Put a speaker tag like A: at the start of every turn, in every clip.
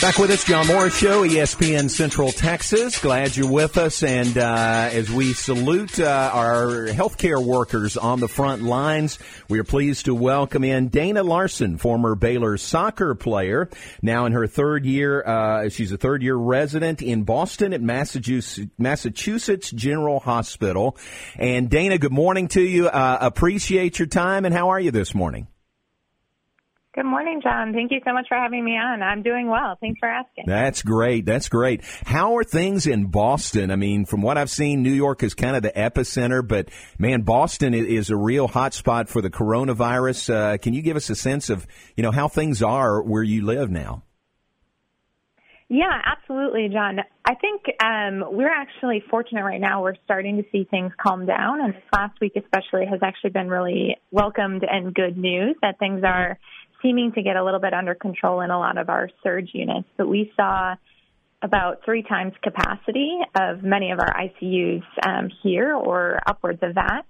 A: Back with us, John Morris Show, ESPN Central Texas. Glad you're with us. And uh, as we salute uh, our healthcare workers on the front lines, we are pleased to welcome in Dana Larson, former Baylor soccer player, now in her third year. Uh, she's a third year resident in Boston at Massachusetts, Massachusetts General Hospital. And Dana, good morning to you. Uh, appreciate your time. And how are you this morning?
B: Good morning, John. Thank you so much for having me on. I'm doing well. Thanks for asking.
A: That's great. That's great. How are things in Boston? I mean, from what I've seen, New York is kind of the epicenter, but man, Boston is a real hotspot for the coronavirus. Uh, can you give us a sense of, you know, how things are where you live now?
B: Yeah, absolutely, John. I think um, we're actually fortunate right now. We're starting to see things calm down, and this last week especially has actually been really welcomed and good news that things are seeming to get a little bit under control in a lot of our surge units. But we saw about three times capacity of many of our ICUs um, here or upwards of that.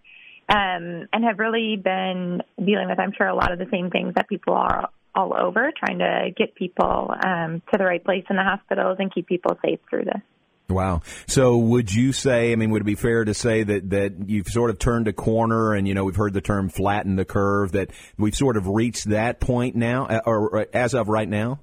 B: Um, and have really been dealing with, I'm sure, a lot of the same things that people are all over, trying to get people um, to the right place in the hospitals and keep people safe through this.
A: Wow. So would you say, I mean, would it be fair to say that, that you've sort of turned a corner and, you know, we've heard the term flatten the curve, that we've sort of reached that point now, uh, or, or as of right now?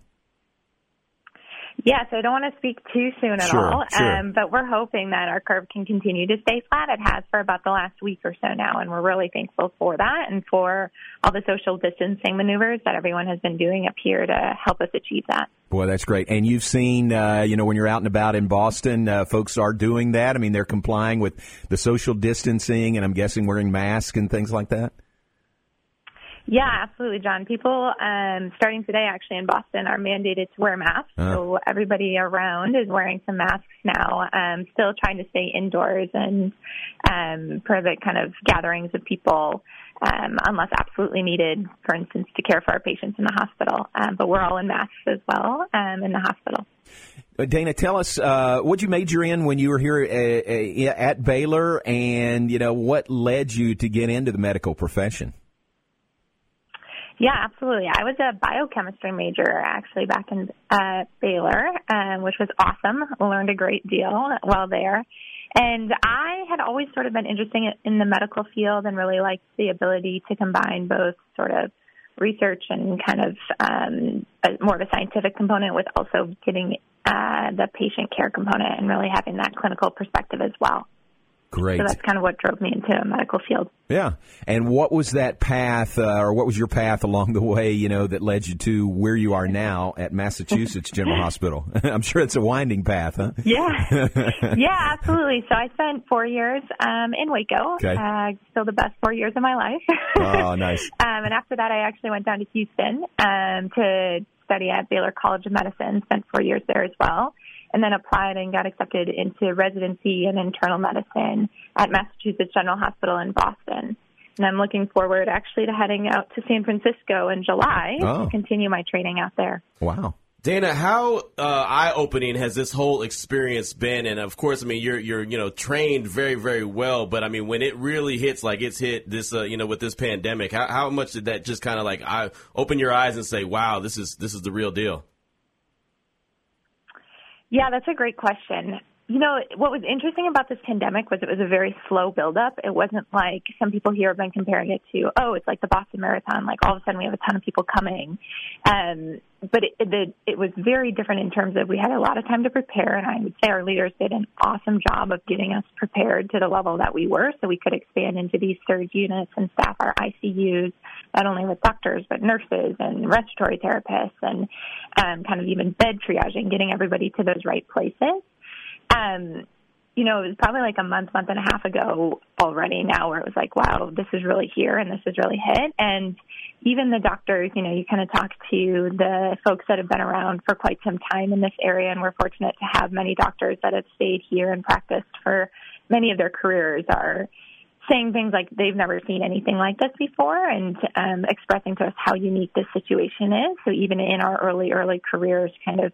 B: Yes, I don't want to speak too soon at
A: sure,
B: all,
A: sure.
B: Um, but we're hoping that our curve can continue to stay flat. It has for about the last week or so now, and we're really thankful for that and for all the social distancing maneuvers that everyone has been doing up here to help us achieve that.
A: Boy, that's great. And you've seen, uh, you know, when you're out and about in Boston, uh, folks are doing that. I mean, they're complying with the social distancing, and I'm guessing wearing masks and things like that.
B: Yeah, absolutely, John. People um, starting today, actually in Boston, are mandated to wear masks.
A: Uh.
B: So everybody around is wearing some masks now. Um, still trying to stay indoors and um, prohibit kind of gatherings of people um, unless absolutely needed, for instance, to care for our patients in the hospital. Um, but we're all in masks as well um, in the hospital.
A: Uh, Dana, tell us uh, what you major in when you were here uh, uh, at Baylor, and you know what led you to get into the medical profession.
B: Yeah, absolutely. I was a biochemistry major actually back in uh, Baylor, um, which was awesome. Learned a great deal while there. And I had always sort of been interested in the medical field and really liked the ability to combine both sort of research and kind of um, a, more of a scientific component with also getting uh, the patient care component and really having that clinical perspective as well.
A: Great.
B: So that's kind of what drove me into a medical field.
A: Yeah. And what was that path, uh, or what was your path along the way, you know, that led you to where you are now at Massachusetts General Hospital? I'm sure it's a winding path, huh?
B: Yeah. yeah, absolutely. So I spent four years um, in Waco.
A: Okay.
B: Uh, still the best four years of my life.
A: Oh, nice.
B: um, and after that, I actually went down to Houston um, to study at Baylor College of Medicine, spent four years there as well and then applied and got accepted into residency in internal medicine at Massachusetts General Hospital in Boston. And I'm looking forward actually to heading out to San Francisco in July
A: Oh.
B: to continue my training out there.
A: Wow.
C: Dana, how uh, eye-opening has this whole experience been? And of course, I mean, you're you're you know trained very very well, but I mean, when it really hits like it's hit this uh, you know with this pandemic, how, how much did that just kind of like I open your eyes and say, wow, this is this is the real deal?
B: Yeah, that's a great question. You know, what was interesting about this pandemic was it was a very slow buildup. It wasn't like some people here have been comparing it to, oh, it's like the Boston Marathon. Like all of a sudden we have a ton of people coming. Um, but it, it, was very different in terms of we had a lot of time to prepare, and I would say our leaders did an awesome job of getting us prepared to the level that we were, so we could expand into these surge units and staff our ICUs, not only with doctors but nurses and respiratory therapists, and um, kind of even bed triaging, getting everybody to those right places. Um, you know, it was probably like a month, month and a half ago already now where it was like, wow, this is really here and this is really hit. And even the doctors, you know, you kind of talk to the folks that have been around for quite some time in this area, and we're fortunate to have many doctors that have stayed here and practiced for many of their careers are saying things like they've never seen anything like this before and um, expressing to us how unique this situation is. So even in our early, early careers, kind of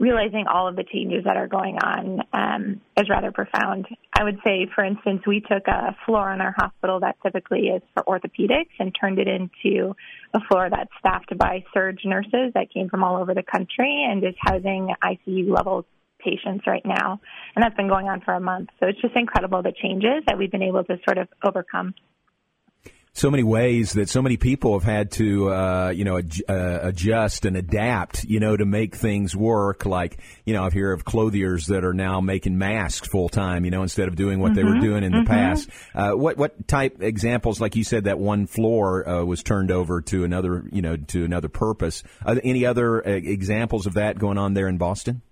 B: realizing all of the changes that are going on um, is rather profound. I would say, for instance, we took a floor in our hospital that typically is for orthopedics and turned it into a floor that's staffed by surge nurses that came from all over the country and is housing ICU level patients right now. And that's been going on for a month. So it's just incredible the changes that we've been able to sort of overcome
A: so many ways that so many people have had to, uh, you know, ad- uh, adjust and adapt, you know, to make things work. Like, you know, I've heard of clothiers that are now making masks full time, you know, instead of doing what mm-hmm. they were mm-hmm. doing in mm-hmm. the past. Uh, what what type examples? Like you said, that one floor uh, was turned over to another, you know, to another purpose. any other uh, examples of that going on there in Boston?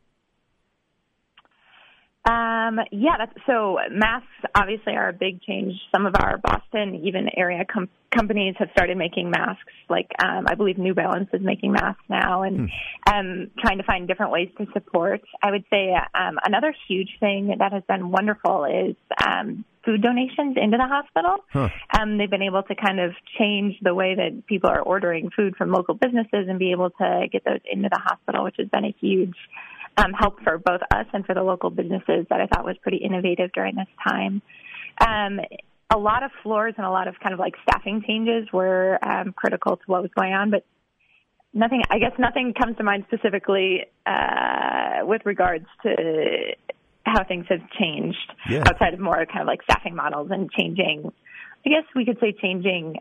B: Um, yeah, that's, so masks obviously are a big change. Some of our Boston, even area com- companies have started making masks. Like um, I believe New Balance is making masks now, and hmm. um, trying to find different ways to support. I would say um, another huge thing that has been wonderful is um, food donations into the hospital. Huh. Um, they've been able to kind of change the way that people are ordering food from local businesses and be able to get those into the hospital, which has been a huge um, help for both us and for the local businesses that I thought was pretty innovative during this time. Um, a lot of floors and a lot of kind of like staffing changes were um, critical to what was going on, but nothing. I guess nothing comes to mind specifically uh, with regards to how things have changed yeah. outside of more kind of like staffing models and changing. I guess we could say changing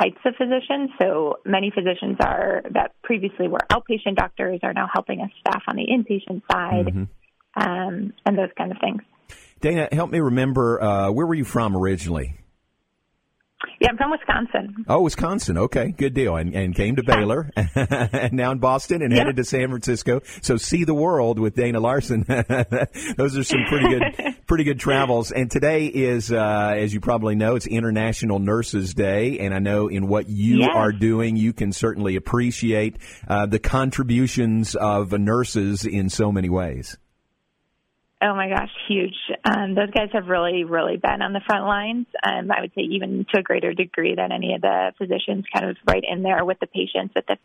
B: types of physicians. So many physicians are that previously were outpatient doctors are now helping us staff on the inpatient side, mm-hmm. um, and those kind of things.
A: Dana, help me remember uh, where were you from originally?
B: Yeah, I'm from Wisconsin.
A: Oh, Wisconsin. Okay, good deal. And, and came to Baylor, and now in Boston, and yeah. headed to San Francisco. So see the world with Dana Larson. Those are some pretty good, pretty good travels. And today is, uh, as you probably know, it's International Nurses Day, and I know in what you yes. are doing, you can certainly appreciate uh, the contributions of nurses in so many ways.
B: Oh my gosh, huge. Um, those guys have really, really been on the front lines. Um, I would say even to a greater degree than any of the physicians, kind of right in there with the patients, with the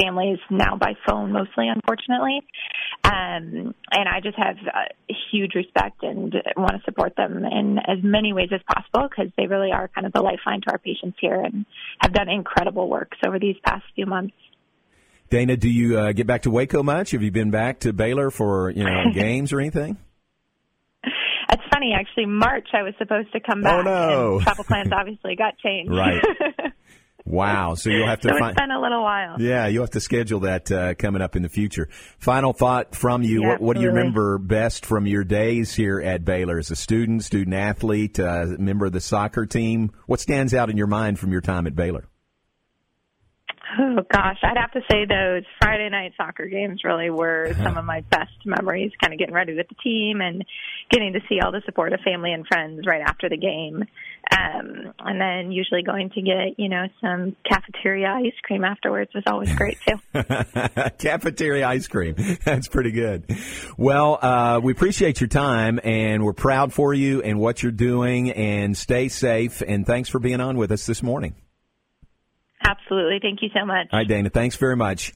B: families now by phone mostly, unfortunately. Um, and I just have a huge respect and want to support them in as many ways as possible because they really are kind of the lifeline to our patients here and have done incredible work over these past few months.
A: Dana, do you uh, get back to Waco much? Have you been back to Baylor for you know games or anything?
B: It's funny, actually. March I was supposed to come back.
A: Oh no!
B: travel plans obviously got changed.
A: Right. Wow. So you'll have to
B: so
A: find.
B: It's been a little while.
A: Yeah, you'll have to schedule that uh, coming up in the future. Final thought from you.
B: Yeah,
A: what, what do you remember best from your days here at Baylor as a student, student athlete, uh, member of the soccer team? What stands out in your mind from your time at Baylor?
B: Oh gosh, I'd have to say those Friday night soccer games really were some of my best memories. Kind of getting ready with the team and getting to see all the support of family and friends right after the game, um, and then usually going to get you know some cafeteria ice cream afterwards was always great too.
A: cafeteria ice cream, that's pretty good. Well, uh, we appreciate your time and we're proud for you and what you're doing. And stay safe. And thanks for being on with us this morning.
B: Absolutely. Thank you so much.
A: Right, Dana. Thanks very much.